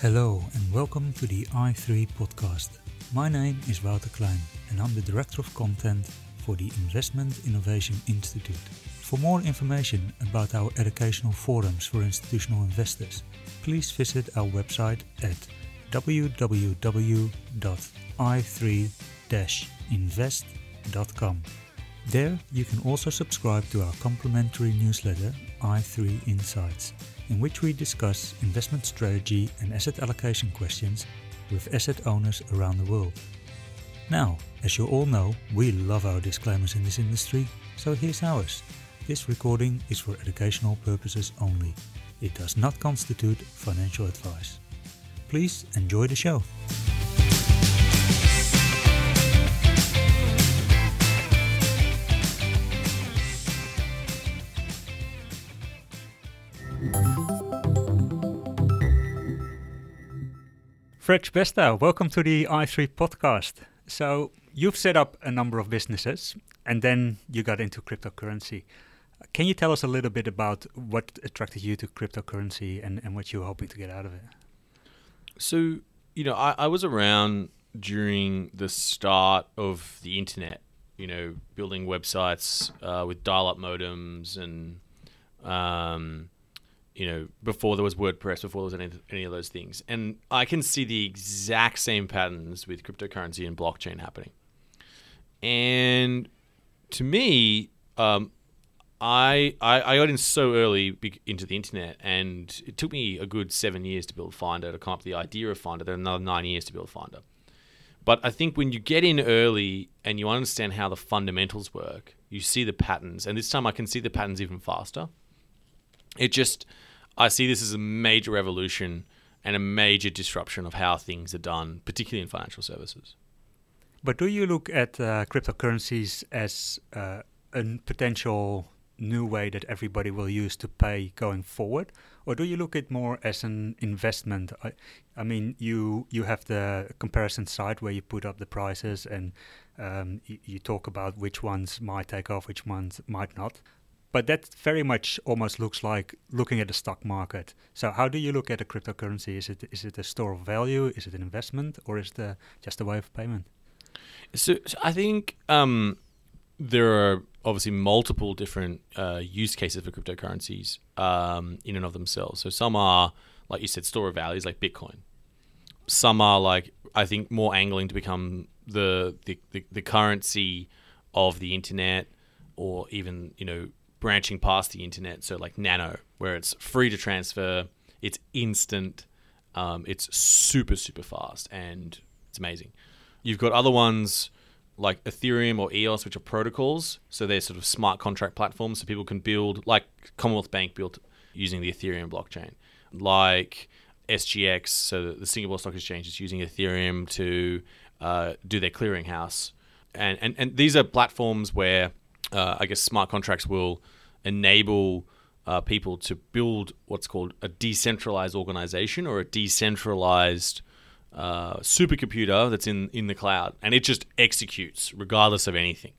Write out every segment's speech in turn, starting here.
Hello and welcome to the i3 podcast. My name is Wouter Klein and I'm the Director of Content for the Investment Innovation Institute. For more information about our educational forums for institutional investors, please visit our website at www.i3-invest.com. There you can also subscribe to our complimentary newsletter i3 Insights in which we discuss investment strategy and asset allocation questions with asset owners around the world. Now, as you all know, we love our disclaimers in this industry, so here's ours. This recording is for educational purposes only. It does not constitute financial advice. Please enjoy the show. Fred Schebesta, welcome to the i3 podcast. So, you've set up a number of businesses and then you got into cryptocurrency. Can you tell us a little bit about what attracted you to cryptocurrency and, and what you were hoping to get out of it? So, you know, I, I was around during the start of the internet, you know, building websites uh, with dial up modems and, um, you know, before there was WordPress, before there was any, any of those things. And I can see the exact same patterns with cryptocurrency and blockchain happening. And to me, um, I, I, I got in so early into the internet, and it took me a good seven years to build Finder to come up with the idea of Finder. Then another nine years to build Finder. But I think when you get in early and you understand how the fundamentals work, you see the patterns, and this time I can see the patterns even faster. It just I see this as a major revolution and a major disruption of how things are done, particularly in financial services. But do you look at uh, cryptocurrencies as uh, a potential new way that everybody will use to pay going forward, or do you look at more as an investment? I, I mean, you you have the comparison side where you put up the prices and um, you talk about which ones might take off, which ones might not. But that very much almost looks like looking at the stock market. So how do you look at a cryptocurrency? Is it is it a store of value? Is it an investment, or is it just a way of payment? So, so I think um, there are obviously multiple different uh, use cases for cryptocurrencies um, in and of themselves. So some are, like you said, store of values like Bitcoin. Some are like I think more angling to become the the, the, the currency of the internet, or even you know branching past the internet. So like Nano, where it's free to transfer, it's instant, um, it's super super fast, and it's amazing. You've got other ones like Ethereum or EOS, which are protocols. So they're sort of smart contract platforms, so people can build, like Commonwealth Bank built using the Ethereum blockchain, like SGX, so the Singapore Stock Exchange is using Ethereum to uh, do their clearinghouse, and and and these are platforms where uh, I guess smart contracts will enable uh, people to build what's called a decentralized organization or a decentralized uh, supercomputer that's in, in the cloud, and it just executes regardless of anything.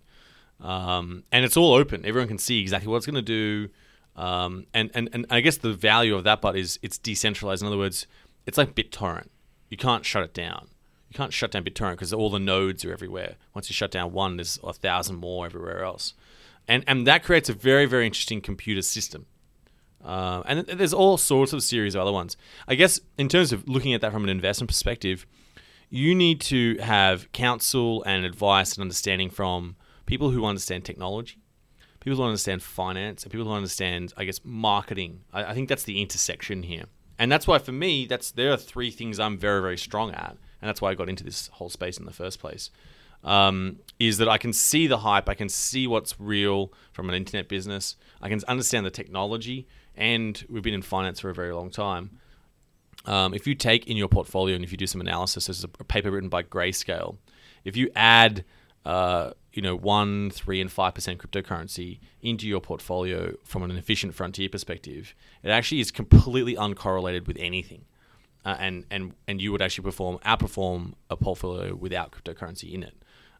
Um, and it's all open; everyone can see exactly what it's going to do. Um, and, and and I guess the value of that part is it's decentralized. In other words, it's like BitTorrent. You can't shut it down. You can't shut down BitTorrent because all the nodes are everywhere. Once you shut down one, there's a thousand more everywhere else, and and that creates a very very interesting computer system. Uh, and there's all sorts of series of other ones. I guess in terms of looking at that from an investment perspective, you need to have counsel and advice and understanding from people who understand technology, people who understand finance, and people who understand, I guess, marketing. I, I think that's the intersection here, and that's why for me, that's there are three things I'm very very strong at, and that's why I got into this whole space in the first place. Um, is that I can see the hype, I can see what's real from an internet business, I can understand the technology, and we've been in finance for a very long time. Um, if you take in your portfolio and if you do some analysis, there's a paper written by Grayscale. If you add, uh, you know, one, three, and five percent cryptocurrency into your portfolio from an efficient frontier perspective, it actually is completely uncorrelated with anything, uh, and and and you would actually perform outperform a portfolio without cryptocurrency in it.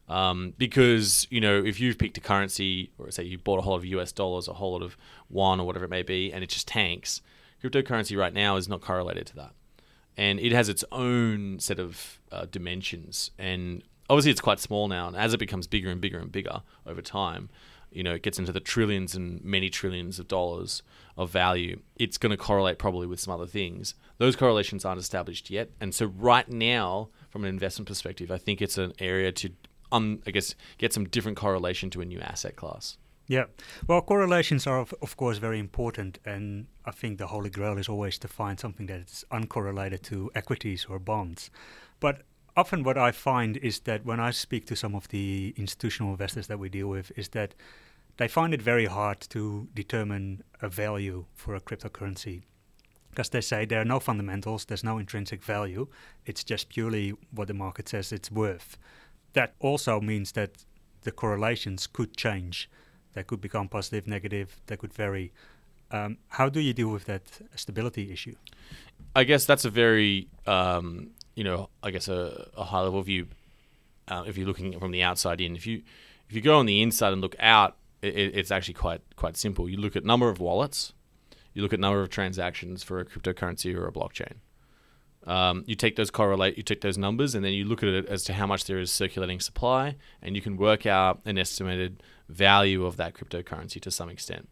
Um, because you know if you've picked a currency or say you bought a whole lot of US dollars, a whole lot of won or whatever it may be, and it just tanks, cryptocurrency right now is not correlated to that, and it has its own set of uh, dimensions. And obviously, it's quite small now, and as it becomes bigger and bigger and bigger over time, you know, it gets into the trillions and many trillions of dollars of value. It's going to correlate probably with some other things. Those correlations aren't established yet, and so right now, from an investment perspective, I think it's an area to, um, I guess, get some different correlation to a new asset class. Yeah, well, correlations are of, of course very important, and I think the holy grail is always to find something that is uncorrelated to equities or bonds. But often, what I find is that when I speak to some of the institutional investors that we deal with, is that they find it very hard to determine a value for a cryptocurrency because they say there are no fundamentals, there's no intrinsic value, it's just purely what the market says it's worth. That also means that the correlations could change they could become positive, negative. They could vary. Um, how do you deal with that stability issue? I guess that's a very, um, you know, I guess a, a high level view. Uh, if you're looking from the outside in, if you if you go on the inside and look out, it, it's actually quite quite simple. You look at number of wallets, you look at number of transactions for a cryptocurrency or a blockchain. Um, you take those correlate, you take those numbers, and then you look at it as to how much there is circulating supply, and you can work out an estimated value of that cryptocurrency to some extent.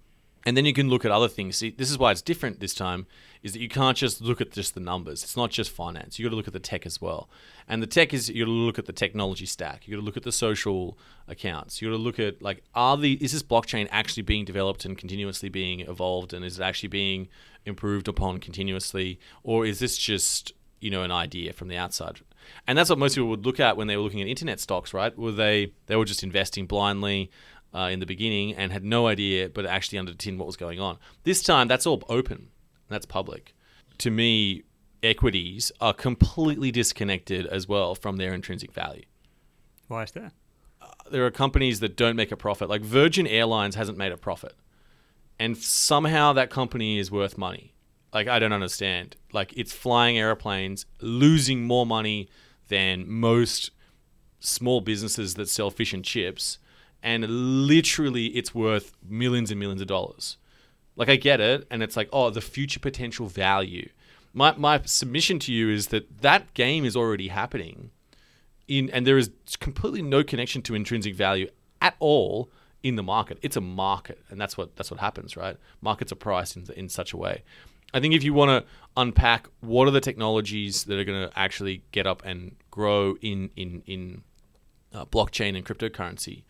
And then you can look at other things. See, this is why it's different this time, is that you can't just look at just the numbers. It's not just finance. You got to look at the tech as well. And the tech is you got to look at the technology stack. You got to look at the social accounts. You got to look at like are the is this blockchain actually being developed and continuously being evolved and is it actually being improved upon continuously or is this just you know an idea from the outside? And that's what most people would look at when they were looking at internet stocks, right? Were they they were just investing blindly uh, in the beginning and had no idea, but actually understood what was going on. This time, that's all open, that's public. To me, equities are completely disconnected as well from their intrinsic value. Why is that? Uh, there are companies that don't make a profit. Like Virgin Airlines hasn't made a profit, and somehow that company is worth money. Like I don't understand. Like it's flying airplanes, losing more money than most small businesses that sell fish and chips and literally it's worth millions and millions of dollars. Like I get it, and it's like, oh, the future potential value. My my submission to you is that that game is already happening, in and there is completely no connection to intrinsic value at all in the market. It's a market, and that's what that's what happens, right? Markets are priced in in such a way. I think if you want to unpack what are the technologies that are going to actually get up and grow in in in uh, blockchain and cryptocurrency,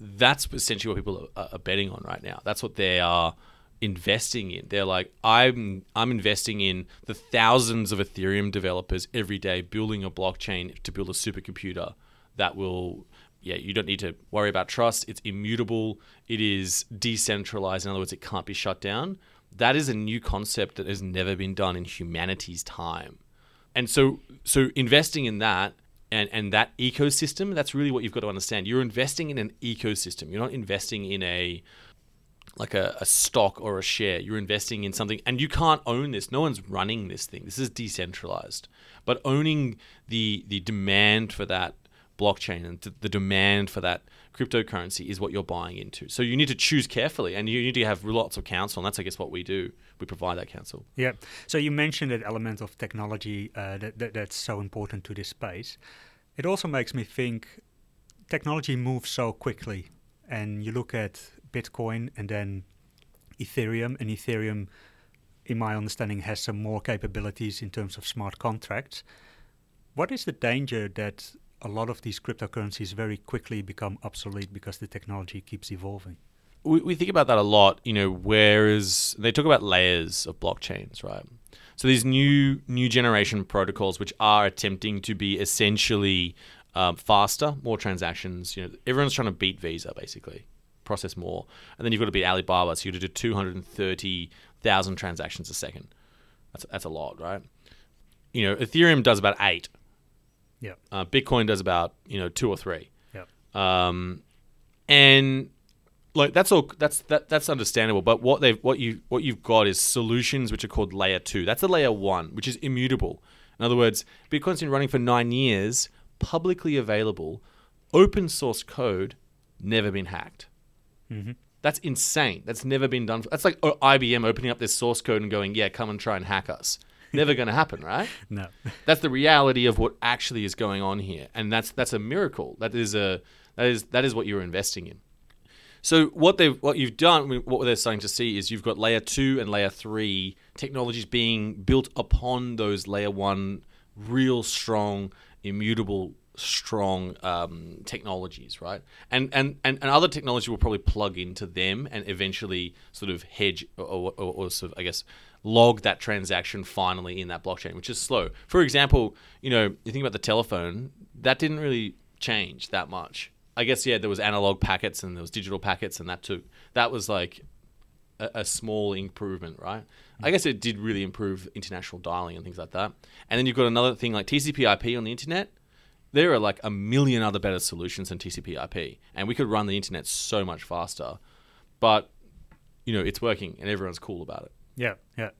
that's essentially what people are, are betting on right now. That's what they are investing in. They're like, I'm I'm investing in the thousands of Ethereum developers every day building a blockchain to build a supercomputer that will yeah, you don't need to worry about trust. It's immutable. It is decentralized. In other words, it can't be shut down. That is a new concept that has never been done in humanity's time. And so so investing in that and and that ecosystem that's really what you've got to understand. You're investing in an ecosystem. You're not investing in a like a, a stock or a share. You're investing in something and you can't own this. No one's running this thing. This is decentralized. But owning the the demand for that blockchain and the demand for that cryptocurrency is what you're buying into. So you need to choose carefully and you need to have lots of counsel. And that's, I guess, what we do. We provide that counsel. Yeah. So you mentioned that element of technology uh, that, that, that's so important to this space. It also makes me think technology moves so quickly. And you look at Bitcoin and then Ethereum, and Ethereum, in my understanding, has some more capabilities in terms of smart contracts. What is the danger that a lot of these cryptocurrencies very quickly become obsolete because the technology keeps evolving. We, we think about that a lot, you know, whereas they talk about layers of blockchains, right? So these new new generation protocols, which are attempting to be essentially um, faster, more transactions. You know, everyone's trying to beat Visa basically, process more, and then you've got to beat Alibaba, so you got to do two hundred and thirty thousand transactions a second. That's that's a lot, right? You know, Ethereum does about eight yeah. Uh, Bitcoin does about you know two or three. Yeah. Um, and like that's all that's that that's understandable. But what they've what you what you've got is solutions which are called layer two. That's a layer one, which is immutable. In other words, Bitcoin's been running for nine years, publicly available, open source code never been hacked. hmm That's insane. That's never been done. That's like oh, IBM opening up their source code and going, "Yeah, come and try and hack us." Never going to happen, right? No. That's the reality of what actually is going on here, and that's that's a miracle. That is a that is that is what you're investing in. So what they what you've done, what they're starting to see is you've got layer two and layer three technologies being built upon those layer one, real strong, immutable, strong um, technologies, right? And, and and and other technology will probably plug into them and eventually sort of hedge or, or, or sort of I guess log that transaction finally in that blockchain, which is slow. For example, you know, you think about the telephone, that didn't really change that much. I guess yeah, there was analog packets and there was digital packets, and that took that was like a, a small improvement, right? I guess it did really improve international dialing and things like that. And then you've got another thing like TCP/IP on the internet. There are like a million other better solutions than TCP/IP, and we could run the internet so much faster. But you know, it's working, and everyone's cool about it. Yeah, yeah.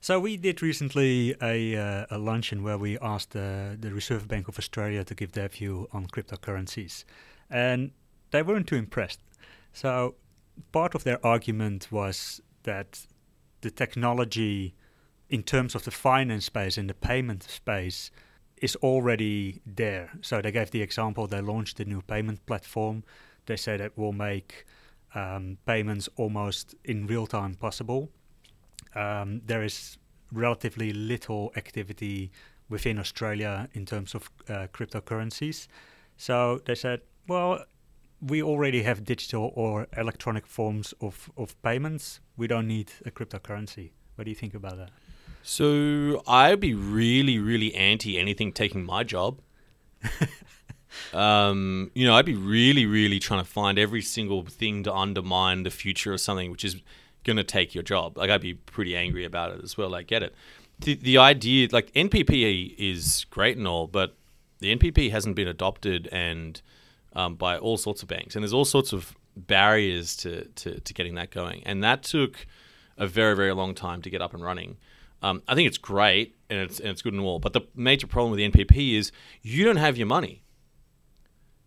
So we did recently a, uh, a luncheon where we asked uh, the Reserve Bank of Australia to give their view on cryptocurrencies, and they weren't too impressed. So part of their argument was that the technology, in terms of the finance space and the payment space, is already there. So they gave the example they launched a new payment platform. They said it will make um, payments almost in real time possible um, there is relatively little activity within Australia in terms of uh, cryptocurrencies. So they said, well, we already have digital or electronic forms of, of payments. We don't need a cryptocurrency. What do you think about that? So I'd be really, really anti anything taking my job. um, you know, I'd be really, really trying to find every single thing to undermine the future of something, which is going to take your job. Like I'd be pretty angry about it as well. I get it. The, the idea, like NPP is great and all, but the NPP hasn't been adopted and um, by all sorts of banks, and there's all sorts of barriers to, to, to getting that going, and that took a very very long time to get up and running. Um, I think it's great and it's and it's good and all, but the major problem with the NPP is you don't have your money.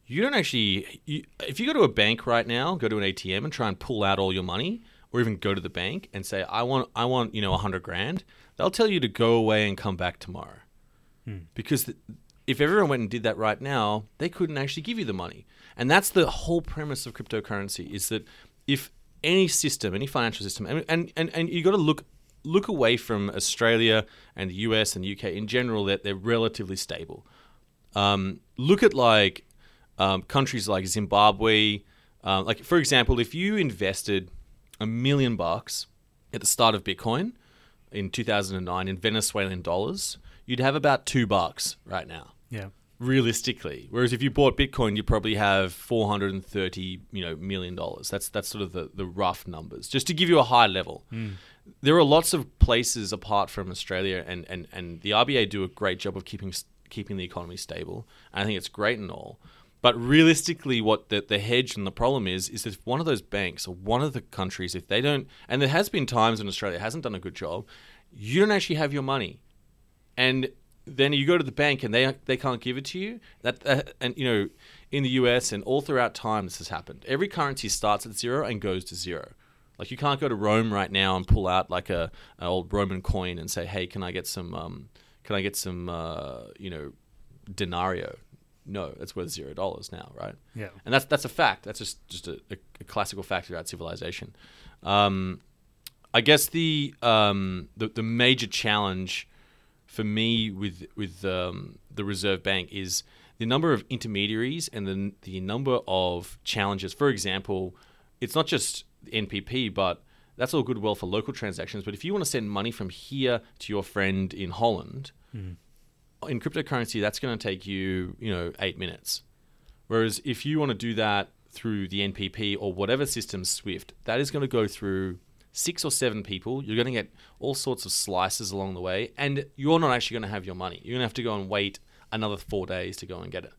You don't actually. You, if you go to a bank right now, go to an ATM and try and pull out all your money, or even go to the bank and say, I want, I want, you know, a hundred grand, they'll tell you to go away and come back tomorrow. Hmm. Because th- if everyone went and did that right now, they couldn't actually give you the money. And that's the whole premise of cryptocurrency is that if any system, any financial system, and, and, and, and you got to look look away from Australia and the US and the UK in general, that they're, they're relatively stable. Um, look at like um, countries like Zimbabwe. Uh, like for example, if you invested a million bucks at the start of Bitcoin in 2009 in Venezuelan dollars, you'd have about two bucks right now. Yeah. Realistically, whereas if you bought Bitcoin, you probably have 430 you know million dollars. That's that's sort of the, the rough numbers, just to give you a high level. Mm. There are lots of places apart from Australia, and, and, and the RBA do a great job of keeping keeping the economy stable. I think it's great and all. But realistically, what the, the hedge and the problem is, is if one of those banks or one of the countries, if they don't, and there has been times when Australia hasn't done a good job, you don't actually have your money. And then you go to the bank and they they can't give it to you. That, that and you know, in the US and all throughout time, this has happened. Every currency starts at zero and goes to zero. Like you can't go to Rome right now and pull out like a an old Roman coin and say, "Hey, can I get some? Um, can I get some? Uh, you know, denario?" No, it's worth zero dollars now, right? Yeah. And that's that's a fact. That's just just a, a, classical fact about civilization. Um, I guess the, um, the the major challenge for me with with um, the Reserve Bank is the number of intermediaries and the the number of challenges. For example, it's not just NPP, but that's all good well for local transactions. But if you want to send money from here to your friend in Holland. Mm in cryptocurrency, that's going to take you, you know, eight minutes. Whereas if you want to do that through the NPP or whatever system Swift, that is going to go through six or seven people. You're going to get all sorts of slices along the way, and you're not actually going to have your money. You're going to have to go and wait another four days to go and get it.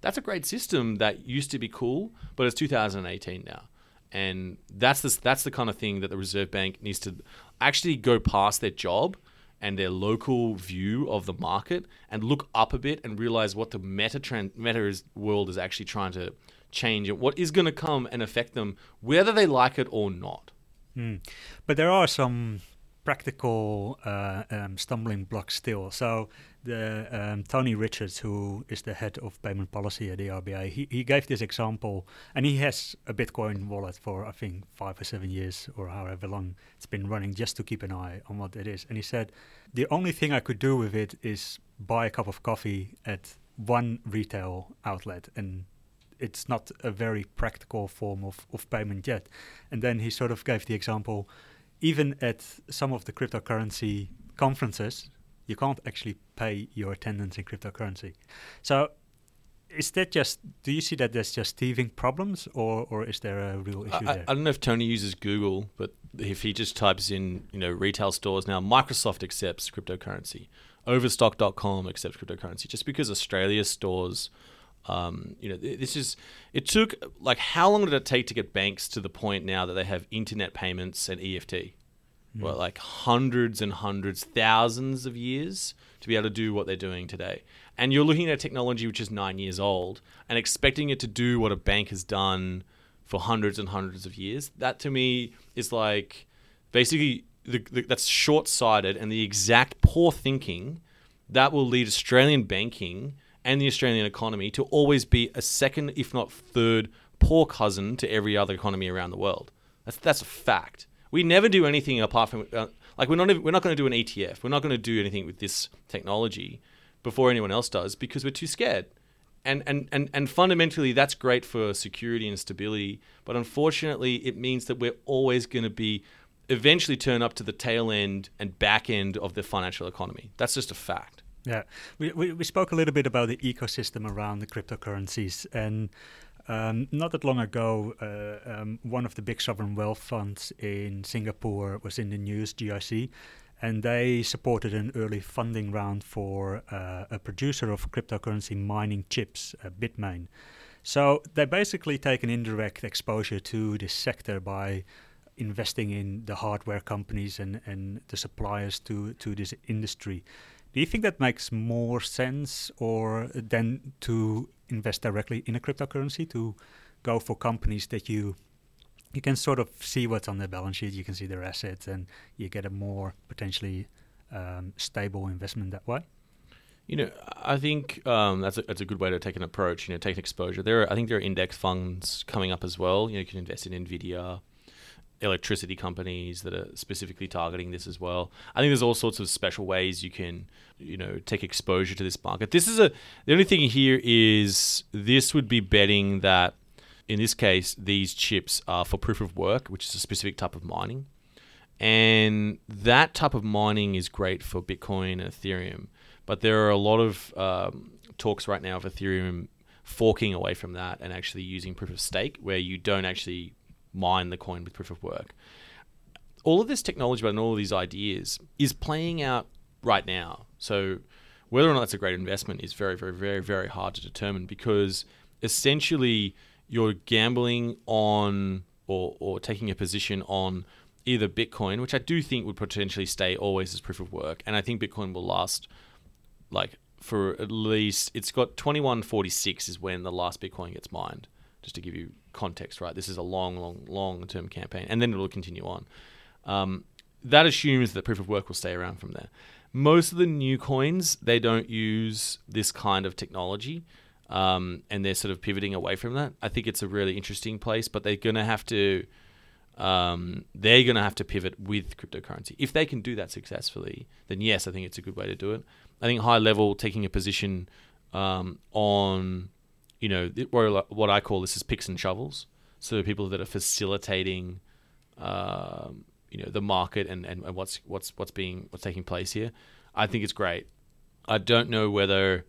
That's a great system that used to be cool, but it's 2018 now. And that's the, that's the kind of thing that the Reserve Bank needs to actually go past their job and their local view of the market and look up a bit and realize what the meta trend meta is, world is actually trying to change and what is going to come and affect them whether they like it or not. Mm. But there are some practical uh, um, stumbling blocks still. So the um, Tony Richards, who is the head of payment policy at the RBI, he, he gave this example, and he has a Bitcoin wallet for I think five or seven years or however long it's been running, just to keep an eye on what it is. And he said the only thing I could do with it is buy a cup of coffee at one retail outlet and it's not a very practical form of, of payment yet. And then he sort of gave the example, even at some of the cryptocurrency conferences, you can't actually pay your attendance in cryptocurrency. So is that just do you see that there's just thieving problems or or is there a real issue I, there? I don't know if Tony uses Google, but if he just types in, you know, retail stores now, Microsoft accepts cryptocurrency. Overstock.com accepts cryptocurrency. Just because Australia stores um, you know, this is it took like how long did it take to get banks to the point now that they have internet payments and EFT? Mm. Like hundreds and hundreds, thousands of years to be able to do what they're doing today. And you're looking at a technology which is nine years old and expecting it to do what a bank has done for hundreds and hundreds of years. That to me is like basically the, the, that's short sighted and the exact poor thinking that will lead Australian banking and the Australian economy to always be a second, if not third, poor cousin to every other economy around the world. That's that's a fact. We never do anything apart from uh, like we're not even, we're not going to do an ETF. We're not going to do anything with this technology before anyone else does because we're too scared. And, and, and, and fundamentally, that's great for security and stability. But unfortunately, it means that we're always going to be eventually turn up to the tail end and back end of the financial economy. That's just a fact. Yeah, we, we, we spoke a little bit about the ecosystem around the cryptocurrencies, and um, not that long ago, uh, um, one of the big sovereign wealth funds in Singapore was in the news, GIC, and they supported an early funding round for uh, a producer of cryptocurrency mining chips, uh, Bitmain. So they basically take an indirect exposure to this sector by investing in the hardware companies and, and the suppliers to, to this industry. Do you think that makes more sense or than to invest directly in a cryptocurrency to go for companies that you you can sort of see what's on their balance sheet, you can see their assets, and you get a more potentially um, stable investment that way. You know, I think um, that's a, that's a good way to take an approach. You know, take an exposure. There, are, I think there are index funds coming up as well. You know, you can invest in Nvidia, electricity companies that are specifically targeting this as well. I think there's all sorts of special ways you can, you know, take exposure to this market. This is a the only thing here is this would be betting that in this case these chips are for proof of work, which is a specific type of mining. And that type of mining is great for Bitcoin and Ethereum, but there are a lot of um, talks right now of Ethereum forking away from that and actually using proof of stake, where you don't actually mine the coin with proof of work. All of this technology and all of these ideas is playing out right now. So whether or not that's a great investment is very, very, very, very hard to determine because essentially you're gambling on or, or taking a position on either Bitcoin, which I do think would potentially stay always as proof of work, and I think Bitcoin will last like for at least it's got 2146 is when the last Bitcoin gets mined just to give you context, right? This is a long, long, long term campaign, and then it'll continue on. Um, that assumes that proof of work will stay around from there. Most of the new coins, they don't use this kind of technology, um, and they're sort of pivoting away from that. I think it's a really interesting place, but they're going to have to. Um, they're to have to pivot with cryptocurrency. If they can do that successfully, then yes, I think it's a good way to do it. I think high level, taking a position um, on you know, what I call this is picks and shovels. So people that are facilitating, um, you know, the market and, and, what's what's what's being what's taking place here. I think it's great. I don't know whether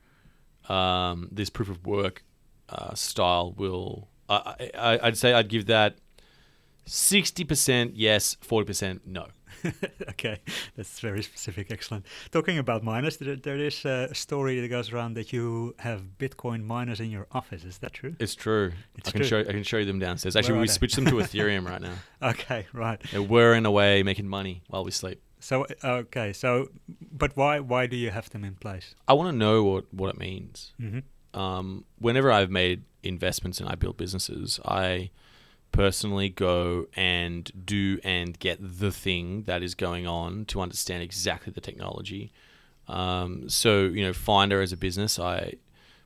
um, this proof of work uh, style will. I, I, I'd say I'd give that sixty percent yes, forty percent no. okay, that's very specific. Excellent. Talking about miners, there, there is a story that goes around that you have Bitcoin miners in your office. Is that true? It's true. It's I can true. show I can show you them downstairs. Actually, we switched them to Ethereum right now. Okay, right. They're a way making money while we sleep. So okay, so but why why do you have them in place? I want to know what what it means. Mm-hmm. Um, whenever I've made investments and I build businesses, I personally go and do and get the thing that is going on to understand exactly the technology. Um, so you know, Finder as a business, I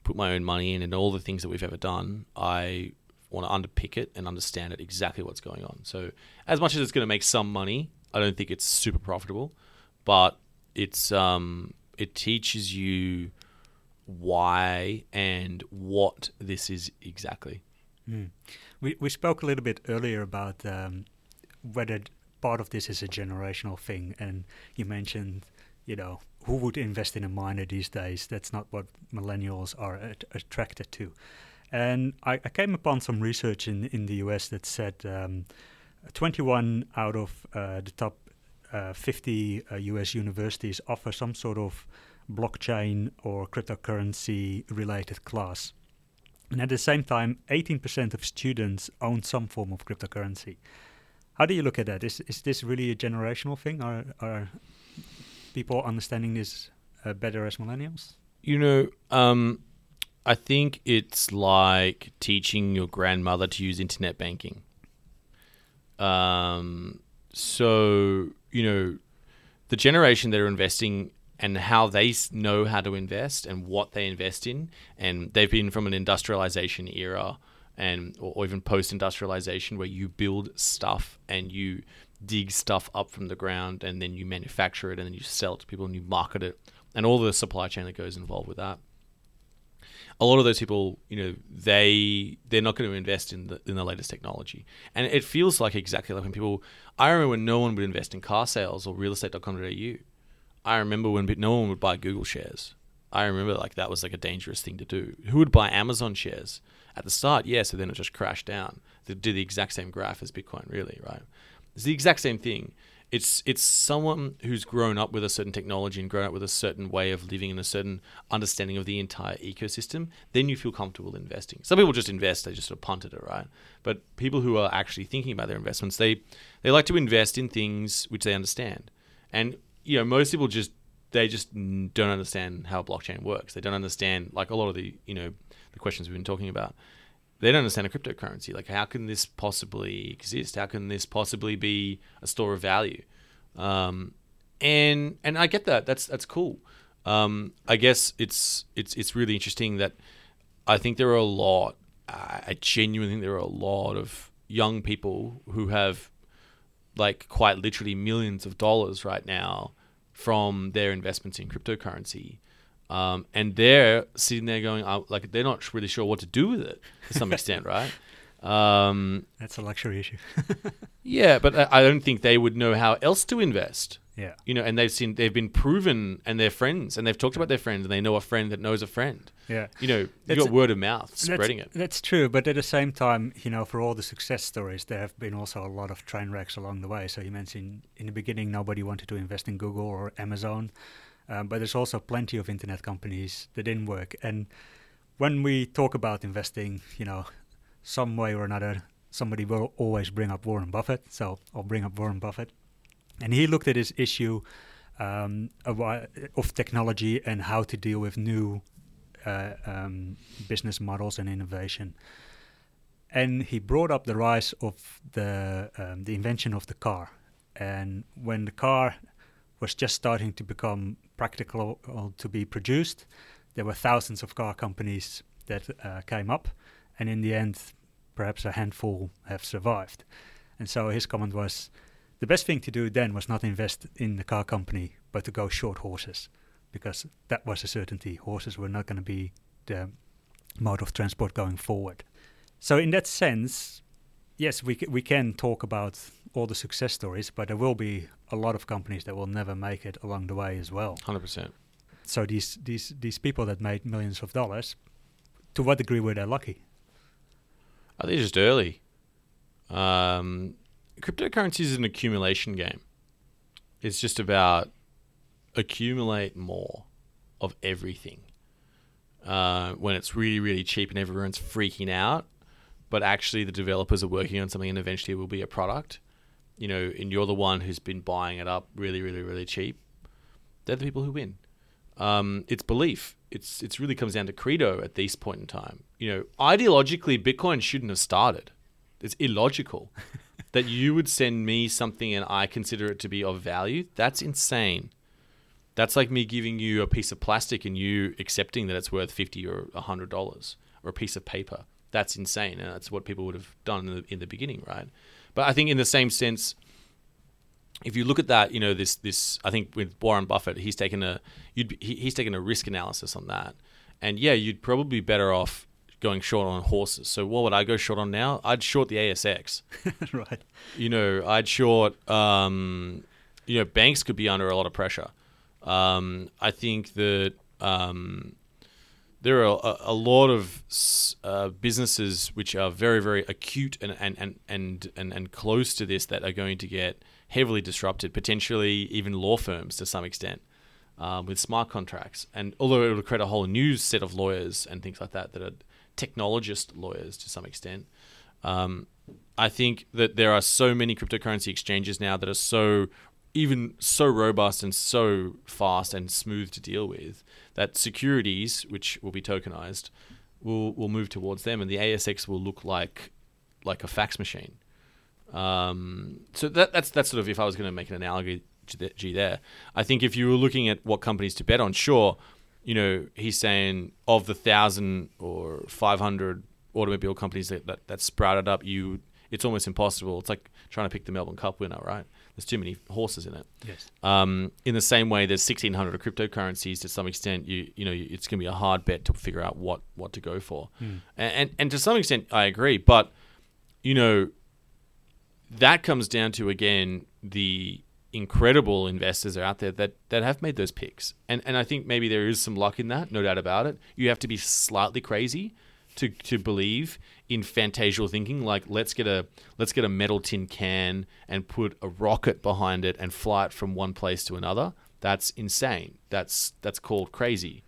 put my own money in, and all the things that we've ever done, I want to underpick it and understand it exactly what's going on. So as much as it's going to make some money, I don't think it's super profitable, but it's um, it teaches you why and what this is exactly. Mm. We we spoke a little bit earlier about um, whether part of this is a generational thing, and you mentioned, you know, who would invest in a miner these days? That's not what millennials are at- attracted to. And I, I, came upon some research in in the US that said um, 21 out of uh, the top uh, 50 uh, US universities offer some sort of blockchain or cryptocurrency related class. And at the same time, 18% of students own some form of cryptocurrency. How do you look at that? Is is this really a generational thing? Are are people understanding this uh, better as millennials? You know, um, I think it's like teaching your grandmother to use internet banking. Um, so you know, the generation that are investing and how they know how to invest and what they invest in. And they've been from an industrialization era and or even post-industrialization where you build stuff and you dig stuff up from the ground and then you manufacture it and then you sell it to people and you market it and all the supply chain that goes involved with that. A lot of those people, you know, they they're not going to invest in the in the latest technology, and it feels like exactly like when people. I remember when no one would invest in car sales or realestate.com.au I remember when no one would buy Google shares. I remember like that was like a dangerous thing to do. Who would buy Amazon shares at the start? Yeah, so then it just crashed down. They did the exact same graph as Bitcoin, really, right? It's the exact same thing. It's it's someone who's grown up with a certain technology and grown up with a certain way of living and a certain understanding of the entire ecosystem. Then you feel comfortable investing. Some people just invest; they just sort of punt at it, right? But people who are actually thinking about their investments, they they like to invest in things which they understand. And you know, most people just they just don't understand how blockchain works. They don't understand like a lot of the you know the questions we've been talking about. They don't understand a cryptocurrency. Like, how can this possibly exist? How can this possibly be a store of value? Um, and and I get that. That's that's cool. Um, I guess it's it's it's really interesting that I think there are a lot. I genuinely think there are a lot of young people who have like quite literally millions of dollars right now from their investments in cryptocurrency. Um, and they're sitting there going, uh, like, they're not really sure what to do with it to some extent, right? Um, That's a luxury issue. yeah, but I, I don't think they would know how else to invest. Yeah. You know, and they've seen they've been proven and they're friends and they've talked about their friends and they know a friend that knows a friend. Yeah. You know, you got word of mouth spreading that's, it. That's true, but at the same time, you know, for all the success stories, there have been also a lot of train wrecks along the way. So you mentioned in the beginning nobody wanted to invest in Google or Amazon, um, but there's also plenty of internet companies that didn't work. And when we talk about investing, you know, some way or another, somebody will always bring up Warren Buffett. So I'll bring up Warren Buffett and he looked at this issue um, of technology and how to deal with new uh, um, business models and innovation. And he brought up the rise of the um, the invention of the car. And when the car was just starting to become practical to be produced, there were thousands of car companies that uh, came up, and in the end, perhaps a handful have survived. And so his comment was, the best thing to do then was not invest in the car company, but to go short horses, because that was a certainty. Horses were not going to be the mode of transport going forward. So in that sense, yes, we c- we can talk about all the success stories, but there will be a lot of companies that will never make it along the way as well. Hundred percent. So these these these people that made millions of dollars, to what degree were they lucky? I think just early. Um, cryptocurrency is an accumulation game. It's just about accumulate more of everything. Uh, when it's really, really cheap and everyone's freaking out, but actually the developers are working on something and eventually it will be a product. you know, and you're the one who's been buying it up really, really, really cheap, they're the people who win. Um, it's belief. It's it's really comes down to credo at this point in time. You know, ideologically, Bitcoin shouldn't have started. It's illogical that you would send me something and I consider it to be of value. That's insane. That's like me giving you a piece of plastic and you accepting that it's worth fifty or hundred dollars, or a piece of paper. That's insane, and that's what people would have done in the, in the beginning, right? But I think in the same sense, if you look at that, you know this this I think with Warren Buffett, he's taken a you'd he, he's taken a risk analysis on that, and yeah, you'd probably be better off going short on horses. So what would I go short on now? I'd short the ASX. right. You know, I'd short. Um, you know, banks could be under a lot of pressure. Um, I think that um, there are a, a lot of uh, businesses which are very, very acute and, and, and, and, and, and close to this that are going to get heavily disrupted, potentially even law firms to some extent. Um, with smart contracts, and although it will create a whole new set of lawyers and things like that that are technologist lawyers to some extent, um, I think that there are so many cryptocurrency exchanges now that are so even so robust and so fast and smooth to deal with that securities, which will be tokenized, will will move towards them, and the ASX will look like like a fax machine. Um, so that, that's that's sort of if I was going to make an analogy there. I think if you were looking at what companies to bet on, sure, you know, he's saying of the thousand or five hundred automobile companies that, that that sprouted up, you it's almost impossible. It's like trying to pick the Melbourne Cup winner, right? There's too many horses in it. Yes. Um, in the same way, there's 1,600 cryptocurrencies. To some extent, you you know it's going to be a hard bet to figure out what what to go for. Mm. And, and and to some extent, I agree. But you know, that comes down to again the incredible investors are out there that that have made those picks. And and I think maybe there is some luck in that, no doubt about it. You have to be slightly crazy to to believe in fantasial thinking like let's get a let's get a metal tin can and put a rocket behind it and fly it from one place to another. That's insane. That's that's called crazy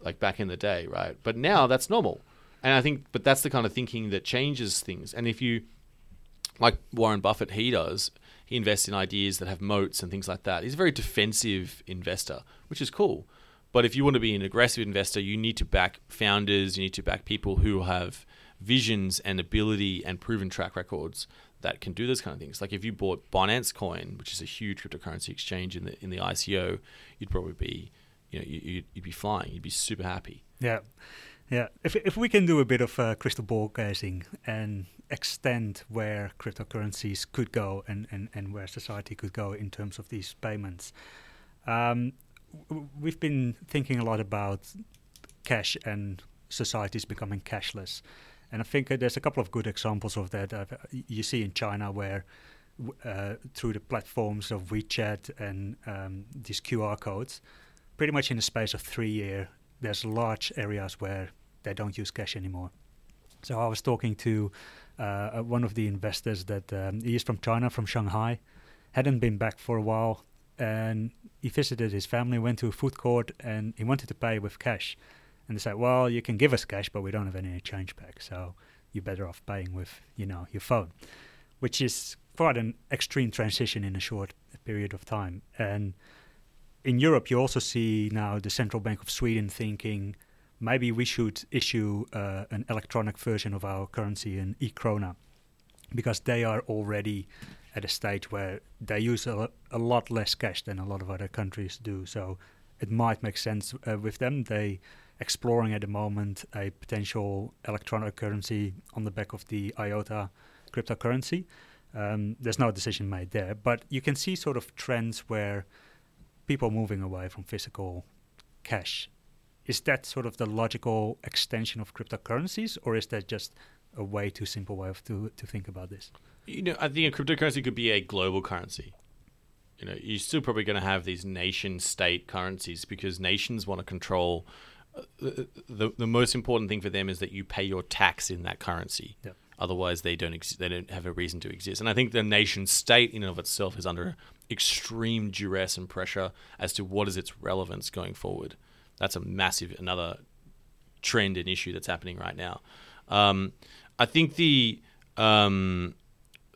like back in the day right? But now that's normal. And i think but that's the kind of thinking that changes things. And if you like warren buffett he does he invests in ideas that have moats and things like that he's a very defensive investor which is cool but if you want to be an aggressive investor, you need to back founders, you need to back people who have visions and ability and proven track records that can do those kind of things. Like if you bought Binance Coin, which is a huge cryptocurrency exchange in the in the ICO, you'd probably be, you know, you, would you'd be flying. You'd be super happy. Yeah, yeah. If if we can do a bit of uh, crystal ball gazing and extend where cryptocurrencies could go and, and, and where society could go in terms of these payments. Um, we've been thinking a lot about cash and societies becoming cashless. And I think uh, there's a couple of good examples of that. Uh, you see in China where uh, through the platforms of WeChat and um, these QR codes, pretty much in the space of three years, there's large areas where they don't use cash anymore. So I was talking to uh, uh one of the investors that um, he's from China, from Shanghai, hadn't been back for a while, and he visited his family, went to a food court, and he wanted to pay with cash. And they said, "Well, you can give us cash, but we don't have any change back, so you're better off paying with, you know, your phone," which is quite an extreme transition in a short period of time. And in Europe, you also see now the central bank of Sweden thinking maybe we should issue uh, an electronic version of our currency in e-krona because they are already at a stage where they use a, a lot less cash than a lot of other countries do. So it might make sense uh, with them. They exploring at the moment a potential electronic currency on the back of the IOTA cryptocurrency. Um, there's no decision made there, but you can see sort of trends where people are moving away from physical cash. Is that sort of the logical extension of cryptocurrencies, or is that just a way too simple way of to to think about this? You know, I think a cryptocurrency could be a global currency. You know, you're still probably going to have these nation state currencies because nations want to control. Uh, the, the, the most important thing for them is that you pay your tax in that currency. Yep. Otherwise, they don't ex- they don't have a reason to exist. And I think the nation state in and of itself is under extreme duress and pressure as to what is its relevance going forward. That's a massive another trend and issue that's happening right now. Um, I think the um,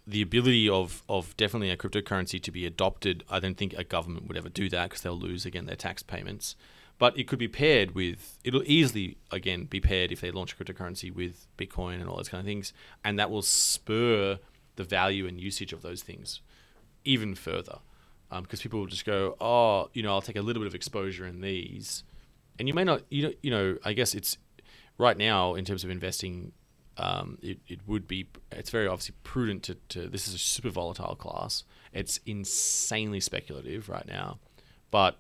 the ability of of definitely a cryptocurrency to be adopted. I don't think a government would ever do that because they'll lose again their tax payments. But it could be paired with. It'll easily again be paired if they launch a cryptocurrency with Bitcoin and all those kind of things, and that will spur the value and usage of those things even further. Because um, people will just go, oh, you know, I'll take a little bit of exposure in these, and you may not, you know, you know, I guess it's right now in terms of investing um, it, it would be it's very obviously prudent to, to this is a super volatile class. It's insanely speculative right now. But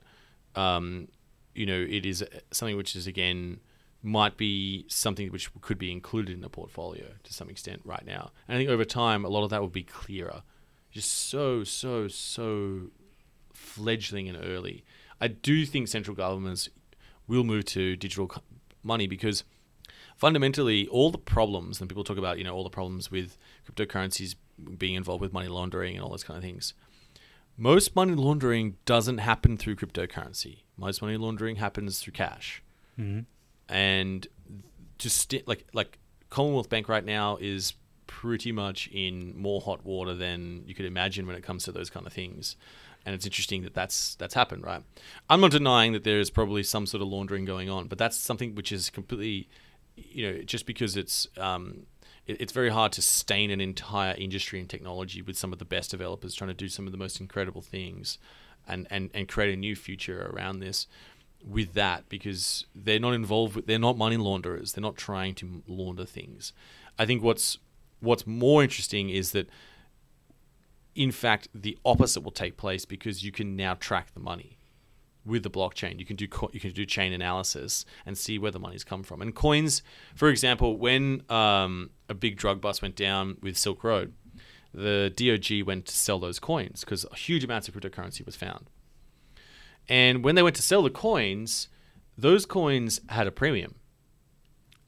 um, you know it is something which is again might be something which could be included in a portfolio to some extent right now. And i think over time a lot of that will be clearer. Just so so so fledgling and early. I do think central governments will move to digital money because fundamentally, all the problems, and people talk about, you know, all the problems with cryptocurrencies being involved with money laundering and all those kind of things. Most money laundering doesn't happen through cryptocurrency. Most money laundering happens through cash. Mm-hmm. And just like like Commonwealth Bank right now is pretty much in more hot water than you could imagine when it comes to those kind of things. And it's interesting that that's that's happened, right? I'm not denying that there is probably some sort of laundering going on, but that's something which is completely you know, just because it's um, it, it's very hard to stain an entire industry and technology with some of the best developers trying to do some of the most incredible things, and and and create a new future around this with that because they're not involved with they're not money launderers they're not trying to launder things i think what's what's more interesting is that in fact the opposite will take place because you can now track the money with the blockchain. You can do co- you can do chain analysis and see where the money's come from. And coins, for example, when um, a big drug bust went down with Silk Road, the DOJ went to sell those coins because huge amounts of cryptocurrency was found. And when they went to sell the coins, those coins had a premium.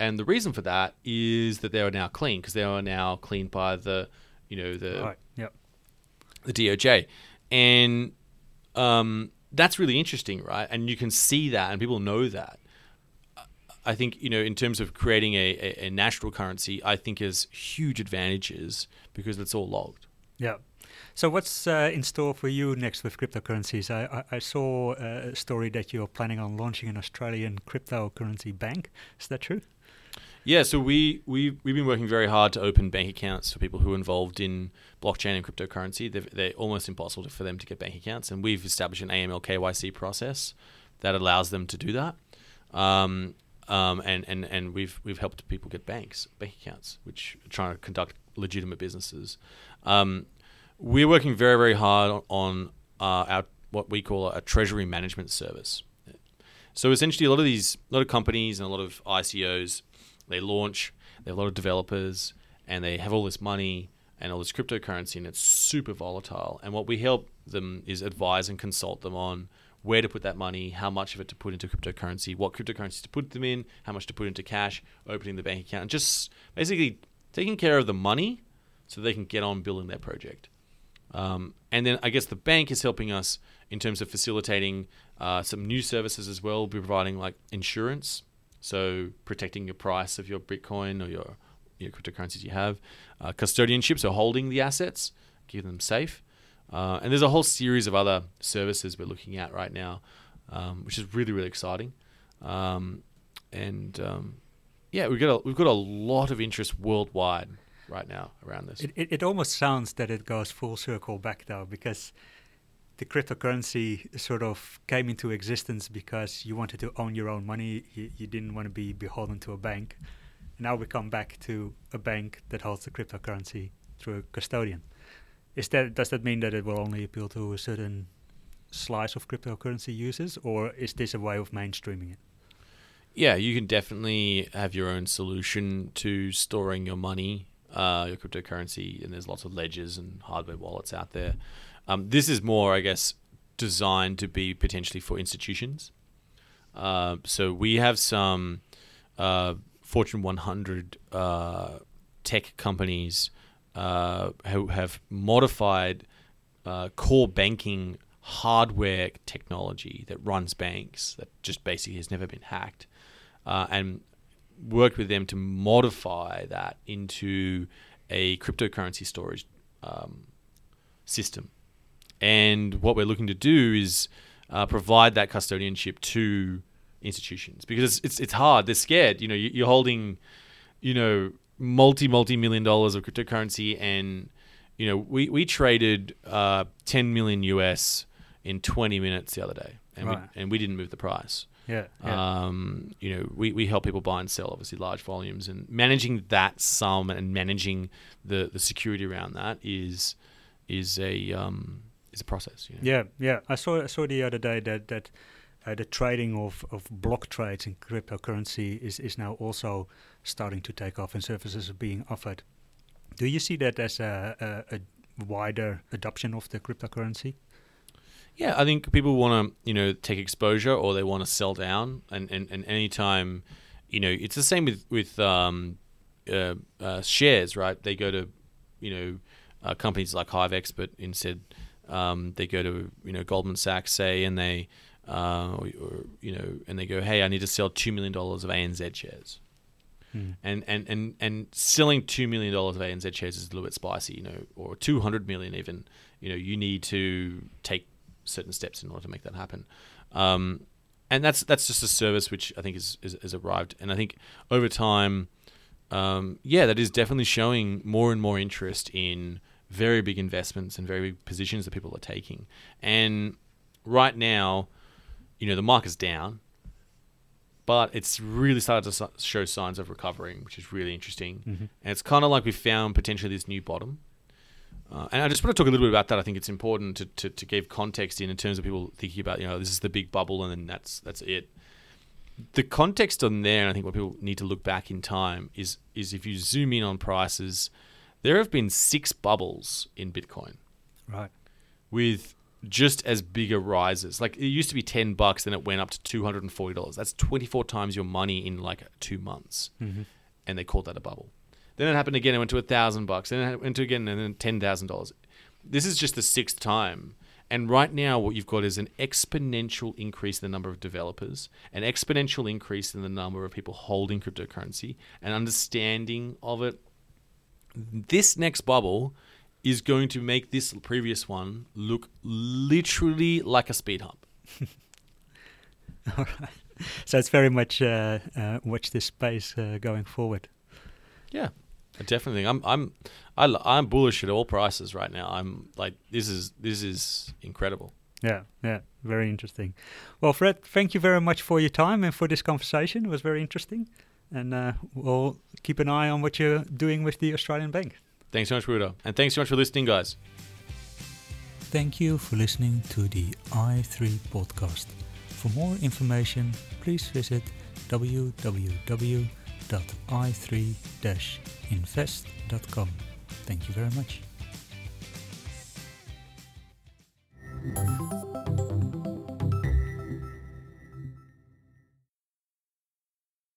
And the reason for that is that they are now clean because they are now cleaned by the, you know, the right. yep. The DOJ. And um, that's really interesting, right? And you can see that, and people know that. I think you know, in terms of creating a, a, a national currency, I think has huge advantages because it's all logged. Yeah. So what's uh, in store for you next with cryptocurrencies? I, I, I, saw uh, a story that you're planning on launching an Australian cryptocurrency bank. Is that true? Yeah, so we we we've been working very hard to open bank accounts for people who are involved in blockchain and cryptocurrency. They're, they're almost impossible for them to get bank accounts, and we've established an AML KYC process that allows them to do that. Um, um, and, and, and we've we've helped people get banks bank accounts, which are trying to conduct legitimate businesses. Um, we're working very very hard on uh, our what we call a treasury management service. So essentially, a lot of these, a lot of companies and a lot of ICOs they launch, they have a lot of developers, and they have all this money and all this cryptocurrency, and it's super volatile. And what we help them is advise and consult them on where to put that money, how much of it to put into cryptocurrency, what cryptocurrency to put them in, how much to put into cash, opening the bank account, and just basically taking care of the money so they can get on building their project. Um, and then I guess the bank is helping us in terms of facilitating uh, some new services as well. We'll be providing like insurance so protecting your price of your Bitcoin or your your cryptocurrencies you have, uh, custodianship, so holding the assets, keeping them safe, uh, and there's a whole series of other services we're looking at right now, um, which is really really exciting, um, and um, yeah, we've got a, we've got a lot of interest worldwide right now around this. It, it, it almost sounds that it goes full circle back though, because the cryptocurrency sort of came into existence because you wanted to own your own money. You, you didn't want to be beholden to a bank. Now we come back to a bank that holds the cryptocurrency through a custodian. Is that does that mean that it will only appeal to a certain slice of cryptocurrency users, or is this a way of mainstreaming it? Yeah, you can definitely have your own solution to storing your money, uh, your cryptocurrency, and there's lots of ledgers and hardware wallets out there. Um, this is more, I guess, designed to be potentially for institutions. Uh, so we have some uh, Fortune 100 uh, tech companies uh, who have modified uh, core banking hardware technology that runs banks that just basically has never been hacked, uh, and worked with them to modify that into a cryptocurrency storage um, system. And what we're looking to do is uh, provide that custodianship to institutions because it's, it's, it's hard. They're scared. You know, you, you're holding, you know, multi multi million dollars of cryptocurrency, and you know, we we traded uh, 10 million US in 20 minutes the other day, and Right. we, and we didn't move the price. Yeah. yeah. Um, you know, we, we help people buy and sell obviously large volumes, and managing that sum and managing the, the security around that is is a um, is a process. You know? Yeah, yeah. I saw I saw the other day that that uh, the trading of, of block trades in cryptocurrency is, is now also starting to take off, and services are being offered. Do you see that as a, a, a wider adoption of the cryptocurrency? Yeah, I think people want to, you know, take exposure or they want to sell down, and and and anytime, you know, it's the same with with um, uh, uh, shares, right? They go to, you know, uh, companies like Hive Expert instead. Um, they go to you know Goldman Sachs, say, and they, uh, or, or you know, and they go, hey, I need to sell two million dollars of ANZ shares. Hmm. And, and, and, and selling two million dollars of ANZ shares is a little bit spicy, you know, or two hundred million even. You know, you need to take certain steps in order to make that happen. Um, and that's that's just a service which I think is, is, is arrived. And I think over time, um, yeah, that is definitely showing more and more interest in very big investments and very big positions that people are taking. And right now, you know, the market's down, but it's really started to show signs of recovering, which is really interesting. Mm-hmm. And it's kind of like we found potentially this new bottom. Uh, and I just want to talk a little bit about that. I think it's important to, to, to give context in in terms of people thinking about, you know, this is the big bubble and then that's that's it. The context on there, and I think what people need to look back in time is is if you zoom in on prices, there have been six bubbles in Bitcoin Right. with just as bigger rises. Like it used to be ten bucks, then it went up to two hundred and forty dollars. That's twenty four times your money in like two months, Mm-hmm. and they called that a bubble. Then it happened again. It went to a thousand bucks. Then it went to again, and then ten thousand dollars. This is just the sixth time. And right now, what you've got is an exponential increase in the number of developers, an exponential increase in the number of people holding cryptocurrency, and understanding of it. This next bubble is going to make this previous one look literally like a speed hump. All right. So it's very much uh, uh, watch this space uh, going forward. Yeah, I definitely. I'm I'm i am bullish at all prices right now. I'm like this is this is incredible. Yeah, yeah, very interesting. Well, Fred, thank you very much for your time and for this conversation. It was very interesting, and uh, we'll keep an eye on what you're doing with the Australian Bank. Thanks so much, Ruda, and thanks so much for listening, guys. Thank you for listening to the i3 podcast. For more information, please visit www.i3-invest.com. Thank you very much.